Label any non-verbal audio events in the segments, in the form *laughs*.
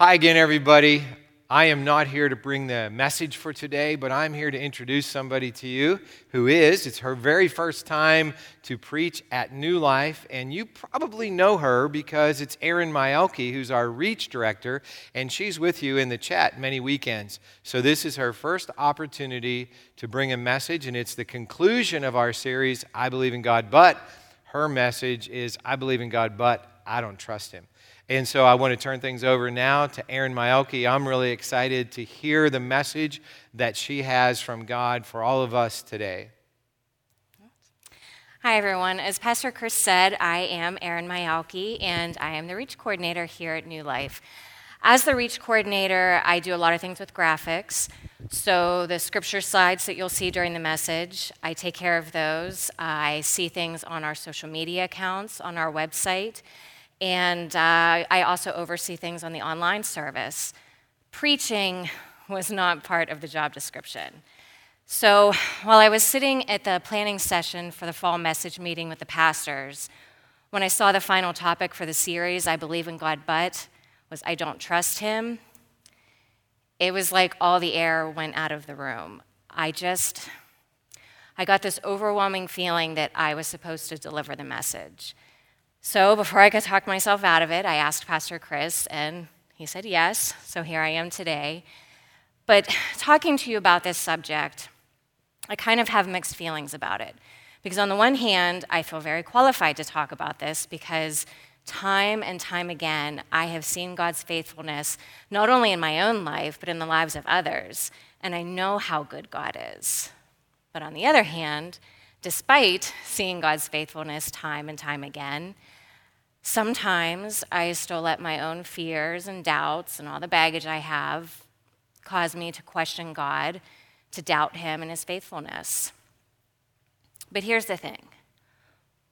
Hi again, everybody. I am not here to bring the message for today, but I'm here to introduce somebody to you who is. It's her very first time to preach at New Life, and you probably know her because it's Erin Myelke, who's our Reach Director, and she's with you in the chat many weekends. So this is her first opportunity to bring a message, and it's the conclusion of our series, I Believe in God, but her message is, I believe in God, but I don't trust Him. And so I want to turn things over now to Erin Myelke. I'm really excited to hear the message that she has from God for all of us today. Hi, everyone. As Pastor Chris said, I am Erin Myelke, and I am the Reach Coordinator here at New Life. As the Reach Coordinator, I do a lot of things with graphics. So, the scripture slides that you'll see during the message, I take care of those. I see things on our social media accounts, on our website. And uh, I also oversee things on the online service. Preaching was not part of the job description. So while I was sitting at the planning session for the fall message meeting with the pastors, when I saw the final topic for the series, I Believe in God But, was I Don't Trust Him, it was like all the air went out of the room. I just, I got this overwhelming feeling that I was supposed to deliver the message. So before I could talk myself out of it, I asked Pastor Chris, and he said yes. So here I am today. But talking to you about this subject, I kind of have mixed feelings about it. Because on the one hand, I feel very qualified to talk about this because time and time again, I have seen God's faithfulness not only in my own life, but in the lives of others. And I know how good God is. But on the other hand, despite seeing God's faithfulness time and time again, sometimes I still let my own fears and doubts and all the baggage I have cause me to question God, to doubt Him and His faithfulness. But here's the thing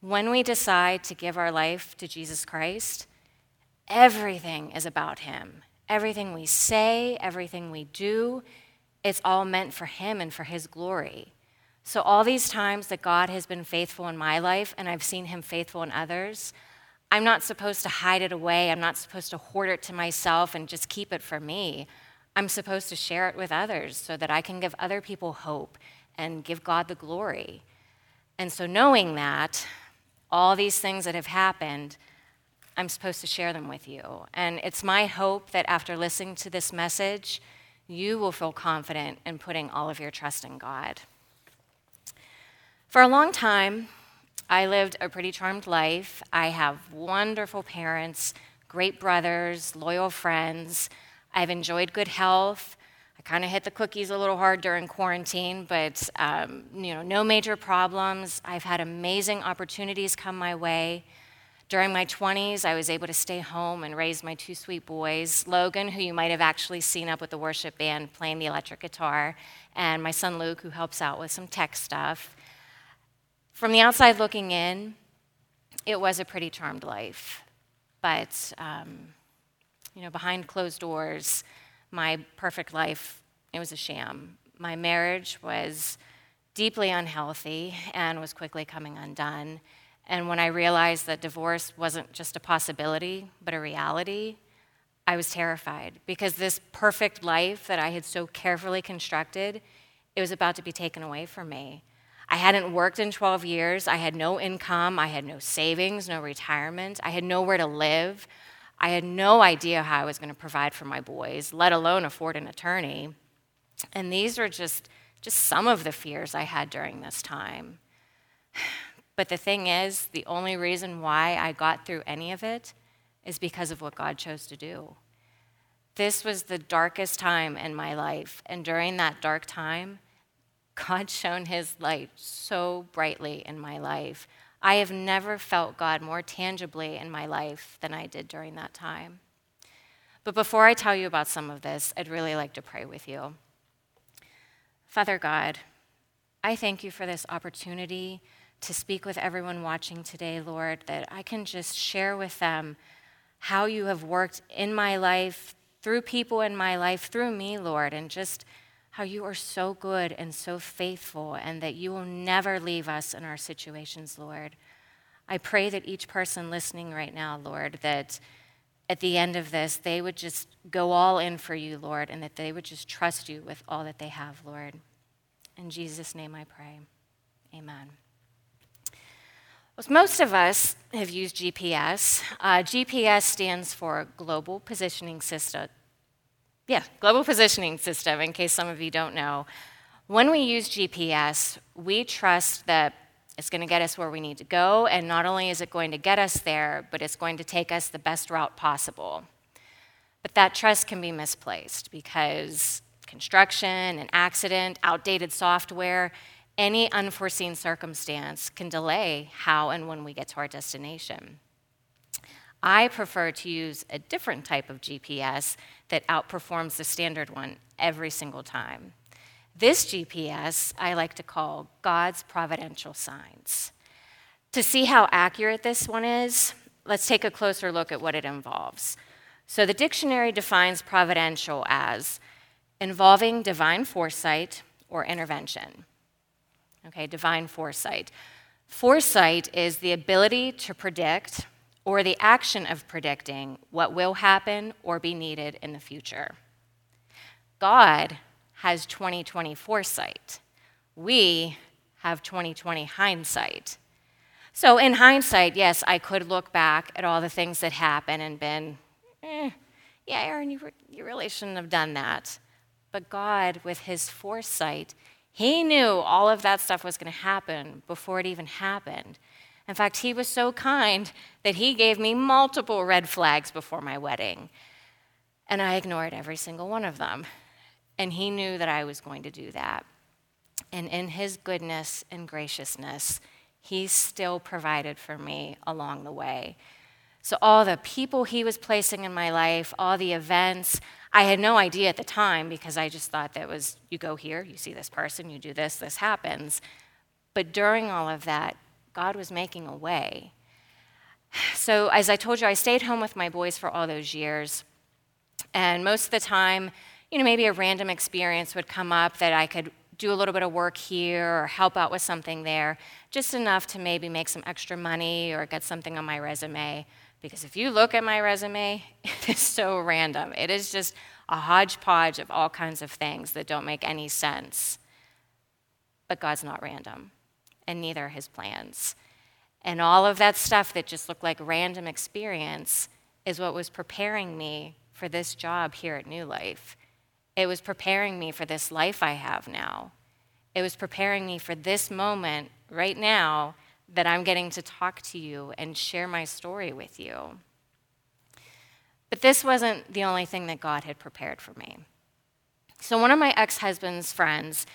when we decide to give our life to Jesus Christ, everything is about Him. Everything we say, everything we do, it's all meant for Him and for His glory. So, all these times that God has been faithful in my life and I've seen him faithful in others, I'm not supposed to hide it away. I'm not supposed to hoard it to myself and just keep it for me. I'm supposed to share it with others so that I can give other people hope and give God the glory. And so, knowing that, all these things that have happened, I'm supposed to share them with you. And it's my hope that after listening to this message, you will feel confident in putting all of your trust in God. For a long time, I lived a pretty charmed life. I have wonderful parents, great brothers, loyal friends. I've enjoyed good health. I kind of hit the cookies a little hard during quarantine, but um, you know, no major problems. I've had amazing opportunities come my way. During my 20s, I was able to stay home and raise my two sweet boys Logan, who you might have actually seen up with the worship band playing the electric guitar, and my son Luke, who helps out with some tech stuff. From the outside looking in, it was a pretty charmed life. But, um, you know, behind closed doors, my perfect life, it was a sham. My marriage was deeply unhealthy and was quickly coming undone. And when I realized that divorce wasn't just a possibility, but a reality, I was terrified because this perfect life that I had so carefully constructed, it was about to be taken away from me. I hadn't worked in 12 years. I had no income. I had no savings, no retirement. I had nowhere to live. I had no idea how I was going to provide for my boys, let alone afford an attorney. And these were just, just some of the fears I had during this time. But the thing is, the only reason why I got through any of it is because of what God chose to do. This was the darkest time in my life. And during that dark time, God shone his light so brightly in my life. I have never felt God more tangibly in my life than I did during that time. But before I tell you about some of this, I'd really like to pray with you. Father God, I thank you for this opportunity to speak with everyone watching today, Lord, that I can just share with them how you have worked in my life, through people in my life, through me, Lord, and just how you are so good and so faithful, and that you will never leave us in our situations, Lord. I pray that each person listening right now, Lord, that at the end of this, they would just go all in for you, Lord, and that they would just trust you with all that they have, Lord. In Jesus' name I pray. Amen. Well, most of us have used GPS. Uh, GPS stands for Global Positioning System. Yeah, Global Positioning System, in case some of you don't know. When we use GPS, we trust that it's going to get us where we need to go, and not only is it going to get us there, but it's going to take us the best route possible. But that trust can be misplaced because construction, an accident, outdated software, any unforeseen circumstance can delay how and when we get to our destination. I prefer to use a different type of GPS that outperforms the standard one every single time. This GPS I like to call God's providential signs. To see how accurate this one is, let's take a closer look at what it involves. So, the dictionary defines providential as involving divine foresight or intervention. Okay, divine foresight. Foresight is the ability to predict or the action of predicting what will happen or be needed in the future. God has 2020 foresight. We have 2020 hindsight. So, in hindsight, yes, I could look back at all the things that happened and been, eh, yeah, Erin, you, re- you really shouldn't have done that. But God, with his foresight, he knew all of that stuff was going to happen before it even happened. In fact, he was so kind that he gave me multiple red flags before my wedding. And I ignored every single one of them. And he knew that I was going to do that. And in his goodness and graciousness, he still provided for me along the way. So, all the people he was placing in my life, all the events, I had no idea at the time because I just thought that was you go here, you see this person, you do this, this happens. But during all of that, God was making a way. So, as I told you, I stayed home with my boys for all those years. And most of the time, you know, maybe a random experience would come up that I could do a little bit of work here or help out with something there, just enough to maybe make some extra money or get something on my resume. Because if you look at my resume, *laughs* it is so random. It is just a hodgepodge of all kinds of things that don't make any sense. But God's not random, and neither his plans. And all of that stuff that just looked like random experience is what was preparing me for this job here at New Life. It was preparing me for this life I have now. It was preparing me for this moment right now that I'm getting to talk to you and share my story with you. But this wasn't the only thing that God had prepared for me. So, one of my ex husband's friends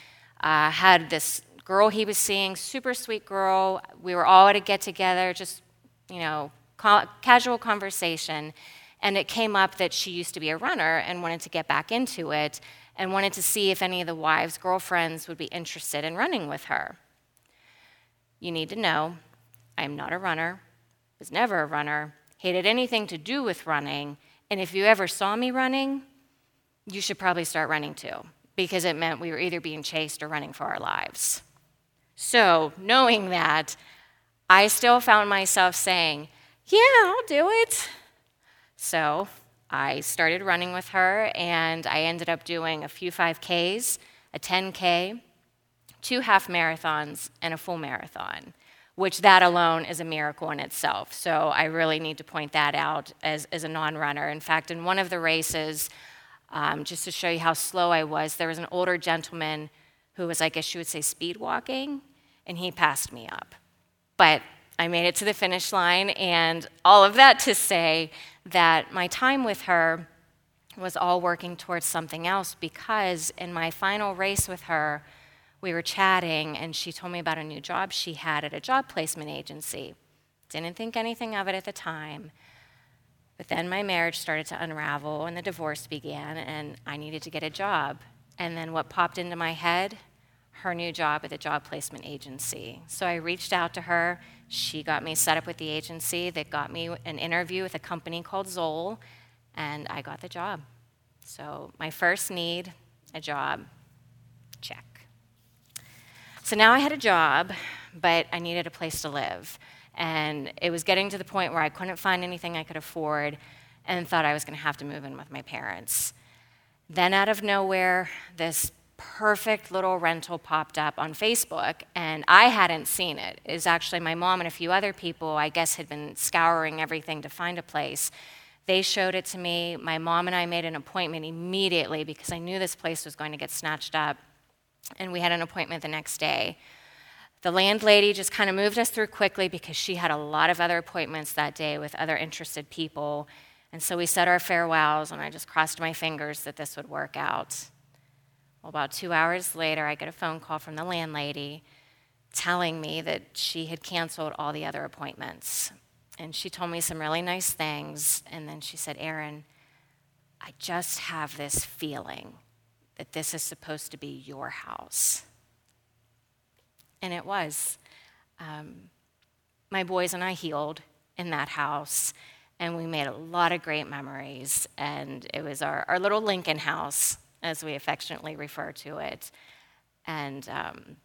uh, had this girl he was seeing, super sweet girl. We were all at a get together, just, you know, ca- casual conversation and it came up that she used to be a runner and wanted to get back into it and wanted to see if any of the wives' girlfriends would be interested in running with her. You need to know I am not a runner, was never a runner, hated anything to do with running, and if you ever saw me running, you should probably start running too, because it meant we were either being chased or running for our lives. So, knowing that, I still found myself saying, Yeah, I'll do it. So I started running with her, and I ended up doing a few 5Ks, a 10K, two half marathons, and a full marathon, which that alone is a miracle in itself. So I really need to point that out as, as a non runner. In fact, in one of the races, um, just to show you how slow I was, there was an older gentleman who was, I guess you would say, speed walking, and he passed me up. But I made it to the finish line, and all of that to say that my time with her was all working towards something else because in my final race with her, we were chatting, and she told me about a new job she had at a job placement agency. Didn't think anything of it at the time. But then my marriage started to unravel, and the divorce began, and I needed to get a job. And then what popped into my head? Her new job at the job placement agency. So I reached out to her. She got me set up with the agency that got me an interview with a company called Zoll, and I got the job. So, my first need, a job, check. So now I had a job, but I needed a place to live. And it was getting to the point where I couldn't find anything I could afford. and thought I was going to have to move in with my parents. Then, out of nowhere, this perfect little rental popped up on Facebook, and I hadn't seen it. It was actually my mom and a few other people, I guess, had been scouring everything to find a place. They showed it to me. My mom and I made an appointment immediately because I knew this place was going to get snatched up, and we had an appointment the next day. The landlady just kind of moved us through quickly because she had a lot of other appointments that day with other interested people. And so we said our farewells, and I just crossed my fingers that this would work out. Well, about two hours later, I get a phone call from the landlady telling me that she had canceled all the other appointments. And she told me some really nice things. And then she said, Erin, I just have this feeling that this is supposed to be your house. And it was. Um, my boys and I healed in that house, and we made a lot of great memories. And it was our, our little Lincoln house as we affectionately refer to it. And um,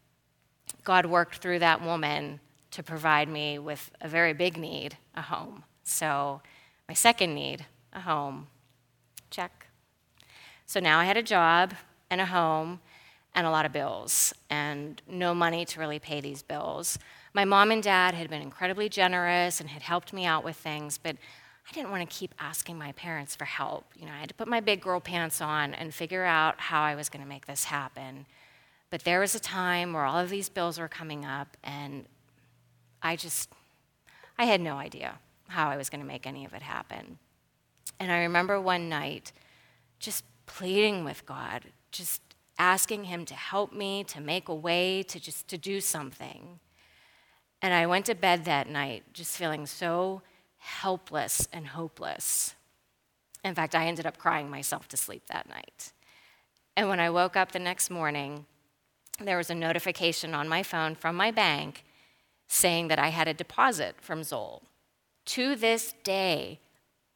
God worked through that woman to provide me with a very big need a home. So, my second need, a home, check. So now I had a job and a home and a lot of bills and no money to really pay these bills. My mom and dad had been incredibly generous and had helped me out with things, but I didn't want to keep asking my parents for help. You know, I had to put my big girl pants on and figure out how I was going to make this happen. But there was a time where all of these bills were coming up, and I just, I had no idea how I was going to make any of it happen. And I remember one night just pleading with God, just asking him to help me, to make a way, to just to do something. And I went to bed that night just feeling so helpless and hopeless. In fact, I ended up crying myself to sleep that night. And when I woke up the next morning, there was a notification on my phone from my bank saying that I had a deposit from Zoll. To this day,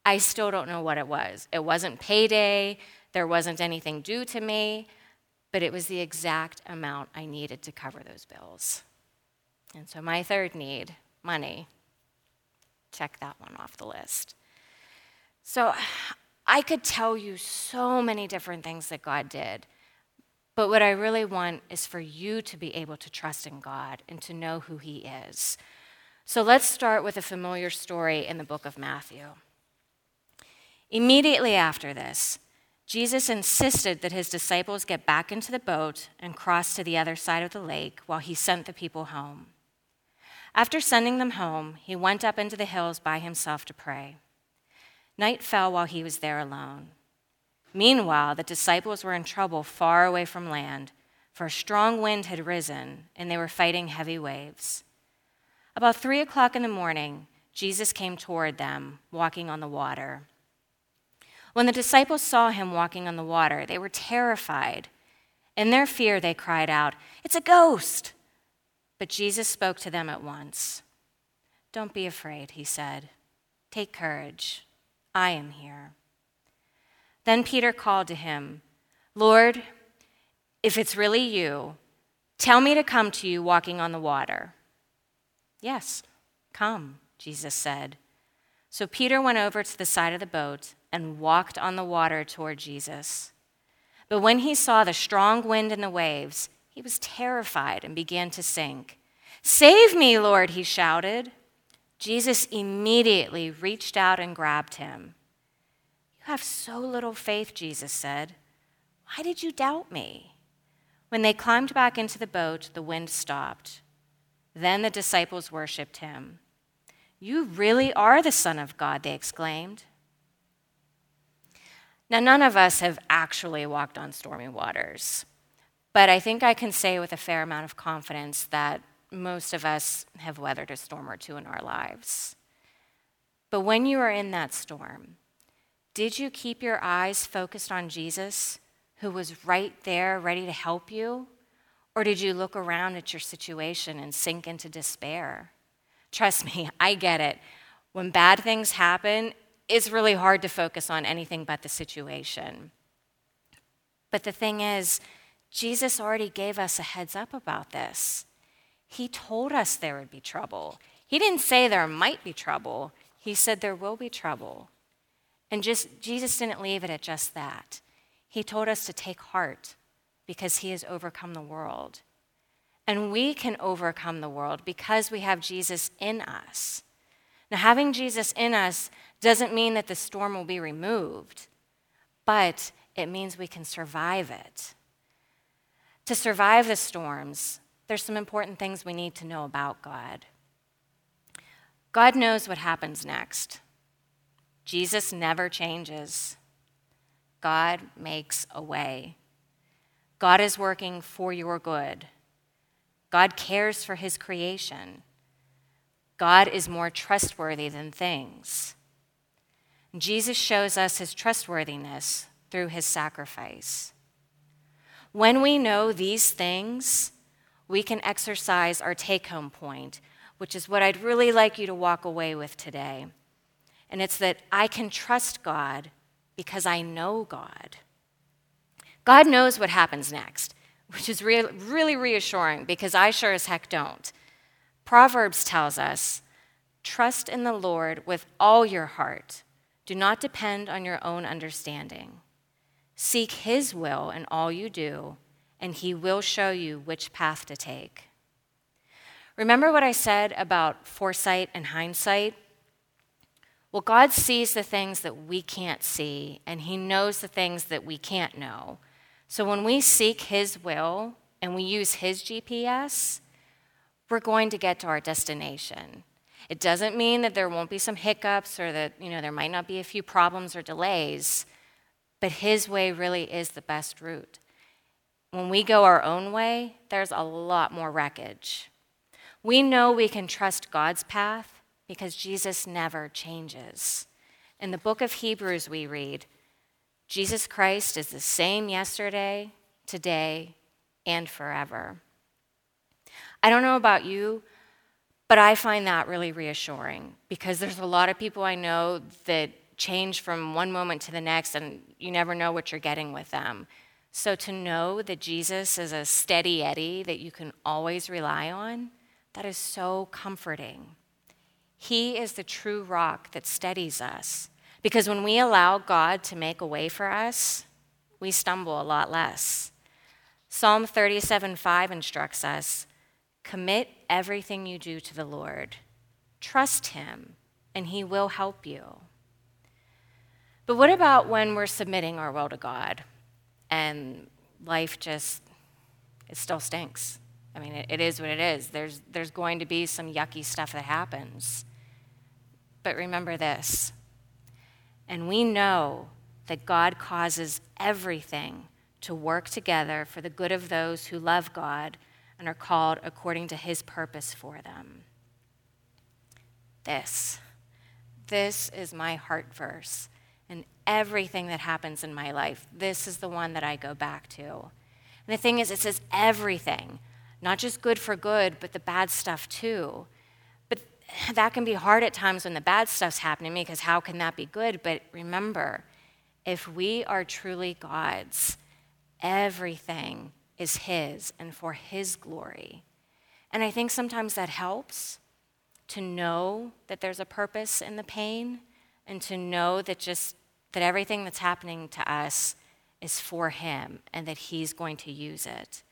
I still don't know what it was. It wasn't payday, there wasn't anything due to me, but it was the exact amount I needed to cover those bills. And so, my third need money Check that one off the list. So *sighs* I could tell you so many different things that God did. But what I really want is for you to be able to trust in God and to know who He is. So let's start with a familiar story in the book of Matthew. Immediately after this, Jesus insisted that his disciples get back into the boat and cross to the other side of the lake while he sent the people home. After sending them home, he went up into the hills by himself to pray. Night fell while he was there alone. Meanwhile, the disciples were in trouble far away from land, for a strong wind had risen, and they were fighting heavy waves. About three o'clock in the morning, Jesus came toward them, walking on the water. When the disciples saw him walking on the water, they were terrified. In their fear, they cried out, It's a ghost! But Jesus spoke to them at once. Don't be afraid, he said. Take courage. I am here. Then Peter called to him, Lord, if it's really you, tell me to come to you walking on the water. Yes, come, Jesus said. So Peter went over to the side of the boat and walked on the water toward Jesus. But when he saw the strong wind and the waves, he was terrified and began to sink. Save me, Lord, he shouted. Jesus immediately reached out and grabbed him. You have so little faith, Jesus said. Why did you doubt me? When they climbed back into the boat, the wind stopped. Then the disciples worshiped him. You really are the Son of God, they exclaimed. Now, none of us have actually walked on stormy waters. But I think I can say with a fair amount of confidence that most of us have weathered a storm or two in our lives. But when you are in that storm, did you keep your eyes focused on Jesus, who was right there ready to help you? Or did you look around at your situation and sink into despair? Trust me, *laughs* I get it. When bad things happen, it's really hard to focus on anything but the situation. But the thing is, Jesus already gave us a heads up about this. He told us there would be trouble. He didn't say there might be trouble, He said there will be trouble. And just Jesus didn't leave it at just that. He told us to take heart because he has overcome the world. And we can overcome the world because we have Jesus in us. Now, having Jesus in us doesn't mean that the storm will be removed, but it means we can survive it. To survive the storms, there's some important things we need to know about God. God knows what happens next. Jesus never changes. God makes a way. God is working for your good. God cares for his creation. God is more trustworthy than things. Jesus shows us his trustworthiness through his sacrifice. When we know these things, we can exercise our take home point, which is what I'd really like you to walk away with today. And it's that I can trust God because I know God. God knows what happens next, which is re- really reassuring because I sure as heck don't. Proverbs tells us trust in the Lord with all your heart. Do not depend on your own understanding. Seek His will in all you do, and He will show you which path to take. Remember what I said about foresight and hindsight? Well, God sees the things that we can't see, and He knows the things that we can't know. So when we seek His will and we use His GPS, we're going to get to our destination. It doesn't mean that there won't be some hiccups or that you know there might not be a few problems or delays, but His way really is the best route. When we go our own way, there's a lot more wreckage. We know we can trust God's path because Jesus never changes. In the book of Hebrews, we read, Jesus Christ is the same yesterday, today, and forever. I don't know about you, but I find that really reassuring because there's a lot of people I know that change from one moment to the next, and you never know what you're getting with them. So to know that Jesus is a steady Eddie that you can always rely on, that is so comforting. He is the true rock that steadies us. Because when we allow God to make a way for us, we stumble a lot less. Psalm 37 5 instructs us commit everything you do to the Lord, trust Him, and He will help you. But what about when we're submitting our will to God and life just, it still stinks? I mean, it, it is what it is. There's, there's going to be some yucky stuff that happens. But remember this, and we know that God causes everything to work together for the good of those who love God and are called according to his purpose for them. This, this is my heart verse. And everything that happens in my life, this is the one that I go back to. And the thing is, it says everything, not just good for good, but the bad stuff too. But *sighs* that can be hard at times when the bad stuff's happening to me, because how can that be good? But remember, if we are truly God's, everything is His and for His glory. And I think sometimes that helps to know that there's a purpose in the pain and to know that just that everything that's happening to us is for him and that he's going to use it.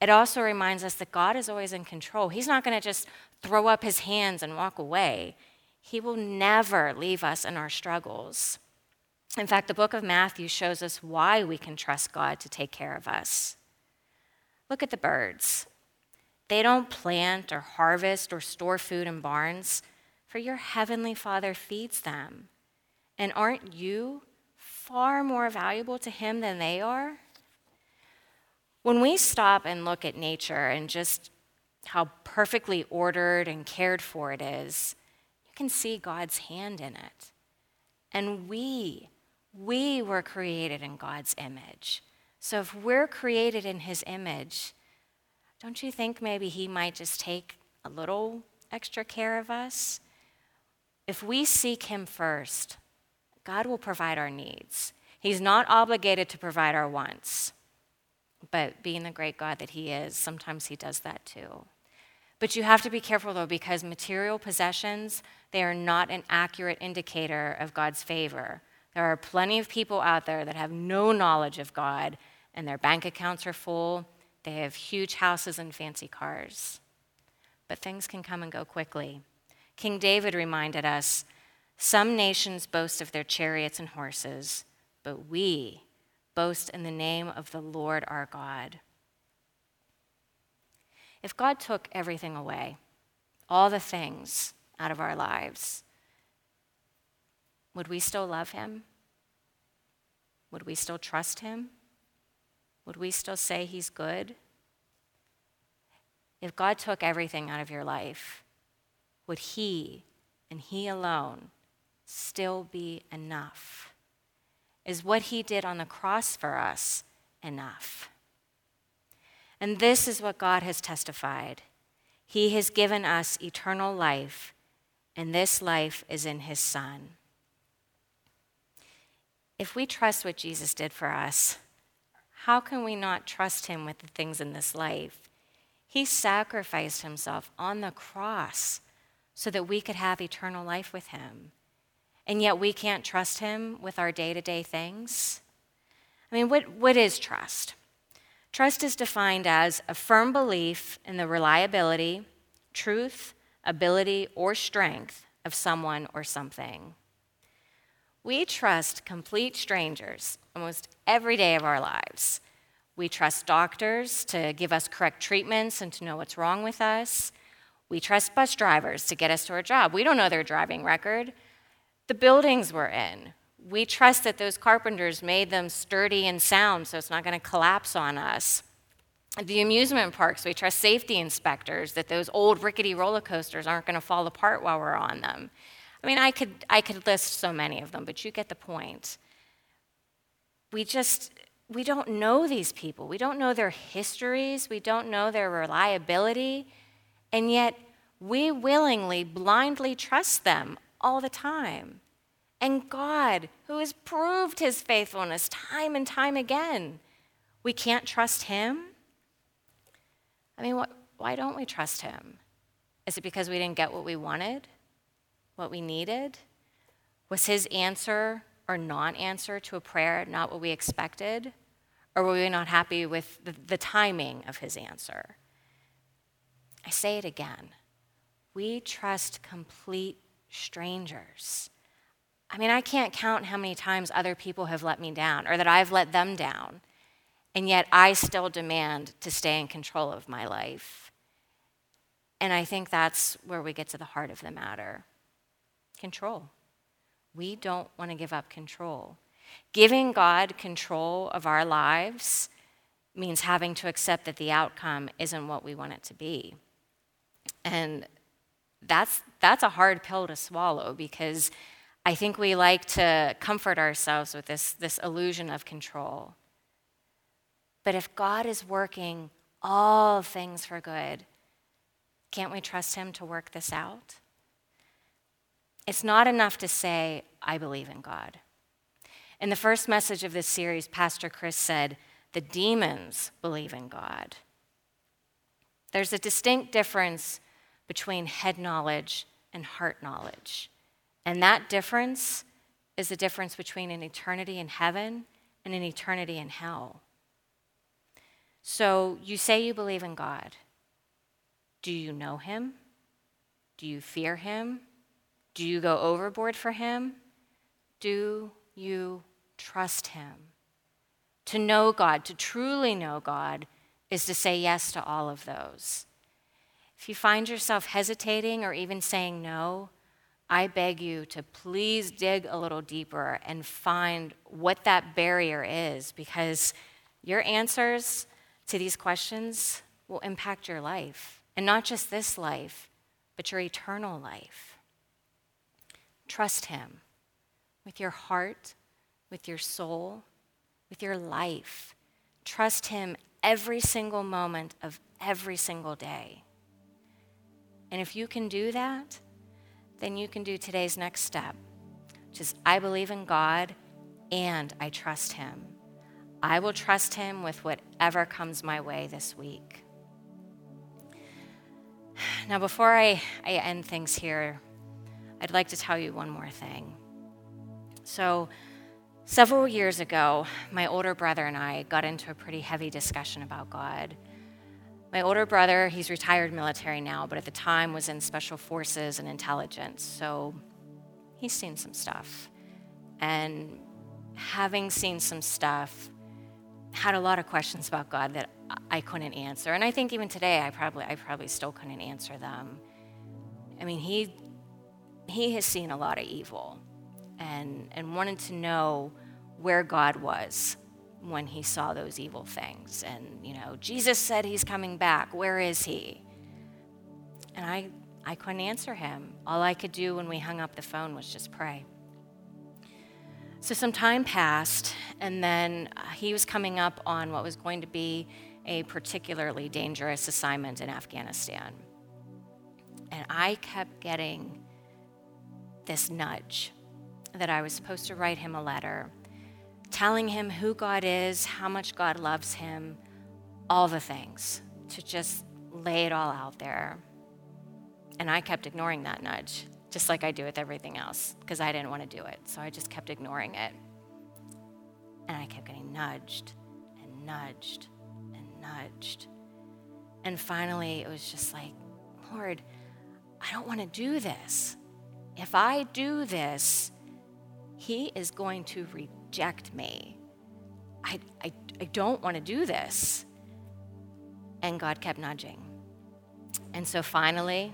It also reminds us that God is always in control. He's not going to just throw up his hands and walk away. He will never leave us in our struggles. In fact, the book of Matthew shows us why we can trust God to take care of us. Look at the birds. They don't plant or harvest or store food in barns, for your heavenly Father feeds them. And aren't you far more valuable to Him than they are? When we stop and look at nature and just how perfectly ordered and cared for it is, you can see God's hand in it. And we, we were created in God's image. So if we're created in His image, don't you think maybe He might just take a little extra care of us? If we seek Him first, God will provide our needs. He's not obligated to provide our wants. But being the great God that He is, sometimes He does that too. But you have to be careful though, because material possessions, they are not an accurate indicator of God's favor. There are plenty of people out there that have no knowledge of God, and their bank accounts are full. They have huge houses and fancy cars. But things can come and go quickly. King David reminded us some nations boast of their chariots and horses, but we boast in the name of the Lord our God. If God took everything away, all the things out of our lives, would we still love him? Would we still trust him? Would we still say he's good? If God took everything out of your life, would he and he alone still be enough? Is what he did on the cross for us enough? And this is what God has testified. He has given us eternal life, and this life is in his Son. If we trust what Jesus did for us, how can we not trust him with the things in this life? He sacrificed himself on the cross so that we could have eternal life with him. And yet we can't trust him with our day to day things? I mean, what, what is trust? Trust is defined as a firm belief in the reliability, truth, ability, or strength of someone or something. We trust complete strangers almost every day of our lives. We trust doctors to give us correct treatments and to know what's wrong with us. We trust bus drivers to get us to our job. We don't know their driving record. The buildings we're in, we trust that those carpenters made them sturdy and sound so it's not going to collapse on us. The amusement parks, we trust safety inspectors that those old rickety roller coasters aren't going to fall apart while we're on them. I mean, I could, I could list so many of them, but you get the point. We just, we don't know these people. We don't know their histories. We don't know their reliability. And yet, we willingly, blindly trust them all the time. And God, who has proved his faithfulness time and time again, we can't trust him? I mean, what, why don't we trust him? Is it because we didn't get what we wanted? what we needed? Was his answer or non answer to a prayer not what we expected? Or were we not happy with the, the timing of his answer? I say it again. We trust complete strangers. I mean, I can't count how many times other people have let me down or that I've let them down, and yet I still demand to stay in control of my life. And I think that's where we get to the heart of the matter. Control. We don't want to give up control. Giving God control of our lives means having to accept that the outcome isn't what we want it to be. And that's, that's a hard pill to swallow because I think we like to comfort ourselves with this, this illusion of control. But if God is working all things for good, can't we trust Him to work this out? It's not enough to say, I believe in God. In the first message of this series, Pastor Chris said, The demons believe in God. There's a distinct difference between head knowledge and heart knowledge. And that difference is the difference between an eternity in heaven and an eternity in hell. So you say you believe in God. Do you know him? Do you fear him? Do you go overboard for him? Do you trust him? To know God, to truly know God, is to say yes to all of those. If you find yourself hesitating or even saying no, I beg you to please dig a little deeper and find what that barrier is because your answers to these questions will impact your life. And not just this life, but your eternal life. Trust Him with your heart, with your soul, with your life. Trust Him every single moment of every single day. And if you can do that, then you can do today's next step, which is I believe in God and I trust Him. I will trust Him with whatever comes my way this week. Now, before I, I end things here, I'd like to tell you one more thing. So, Several years ago, my older brother and I got into a pretty heavy discussion about God. My older brother, he's retired military now, but at the time was in special forces and intelligence, so he's seen some stuff. And having seen some stuff, had a lot of questions about God that I couldn't answer. And I think even today I probably I probably still couldn't answer them. I mean, he he has seen a lot of evil and, and wanted to know where God was when he saw those evil things. And, you know, Jesus said he's coming back. Where is he? And I, I couldn't answer him. All I could do when we hung up the phone was just pray. So some time passed, and then uh, he was coming up on what was going to be a particularly dangerous assignment in Afghanistan. And I kept getting this nudge that I was supposed to write him a letter telling him who God is, how much God loves him, all the things, to just lay it all out there. And I kept ignoring that nudge, just like I do with everything else, because I didn't want to do it. So I just kept ignoring it. And I kept getting nudged and nudged and nudged. And finally, it was just like, Lord, I don't want to do this. If I do this, he is going to reject me. I, I, I don't want to do this. And God kept nudging. And so finally,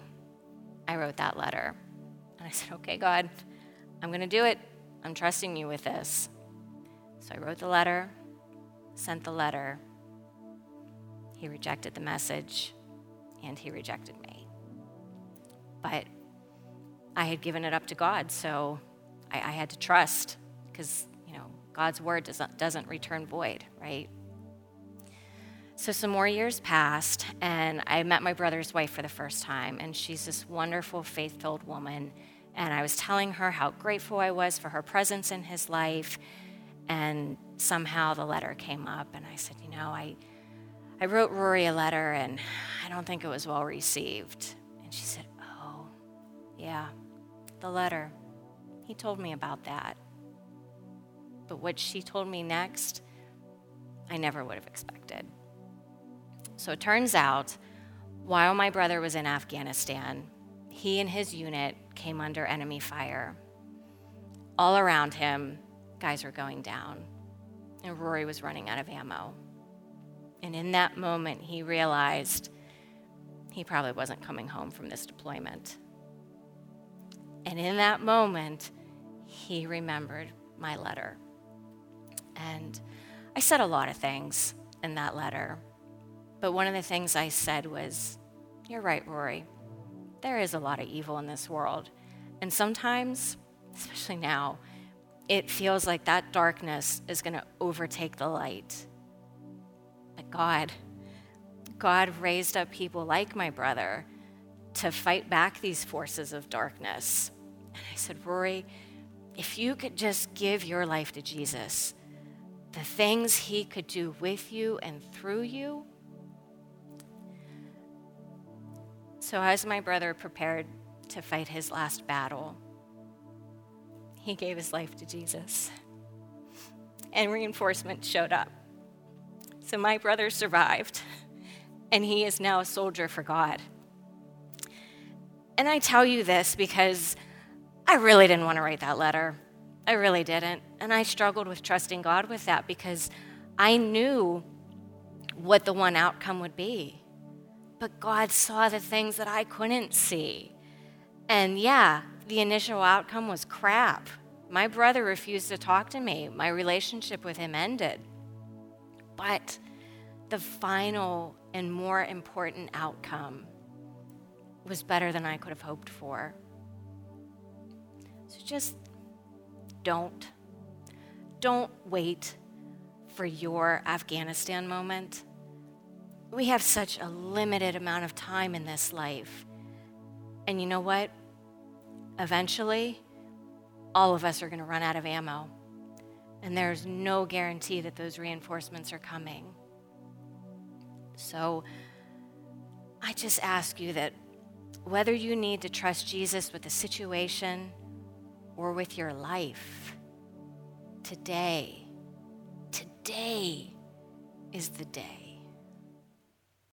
I wrote that letter. And I said, Okay, God, I'm going to do it. I'm trusting you with this. So I wrote the letter, sent the letter. He rejected the message, and he rejected me. But I had given it up to God, so I, I had to trust because, God's word doesn't, doesn't return void, right? So, some more years passed, and I met my brother's wife for the first time, and she's this wonderful, faith filled woman. And I was telling her how grateful I was for her presence in his life. And somehow the letter came up, and I said, You know, I, I wrote Rory a letter, and I don't think it was well received. And she said, Oh, yeah, the letter. He told me about that. But what she told me next, I never would have expected. So it turns out, while my brother was in Afghanistan, he and his unit came under enemy fire. All around him, guys were going down, and Rory was running out of ammo. And in that moment, he realized he probably wasn't coming home from this deployment. And in that moment, he remembered my letter. And I said a lot of things in that letter. But one of the things I said was, You're right, Rory. There is a lot of evil in this world. And sometimes, especially now, it feels like that darkness is going to overtake the light. But God, God raised up people like my brother to fight back these forces of darkness. And I said, Rory, if you could just give your life to Jesus, the things he could do with you and through you. So, as my brother prepared to fight his last battle, he gave his life to Jesus. And reinforcement showed up. So, my brother survived, and he is now a soldier for God. And I tell you this because I really didn't want to write that letter. I really didn't. And I struggled with trusting God with that because I knew what the one outcome would be. But God saw the things that I couldn't see. And yeah, the initial outcome was crap. My brother refused to talk to me, my relationship with him ended. But the final and more important outcome was better than I could have hoped for. So just don't. Don't wait for your Afghanistan moment. We have such a limited amount of time in this life. And you know what? Eventually, all of us are going to run out of ammo. And there's no guarantee that those reinforcements are coming. So I just ask you that whether you need to trust Jesus with the situation, or with your life, today, today is the day.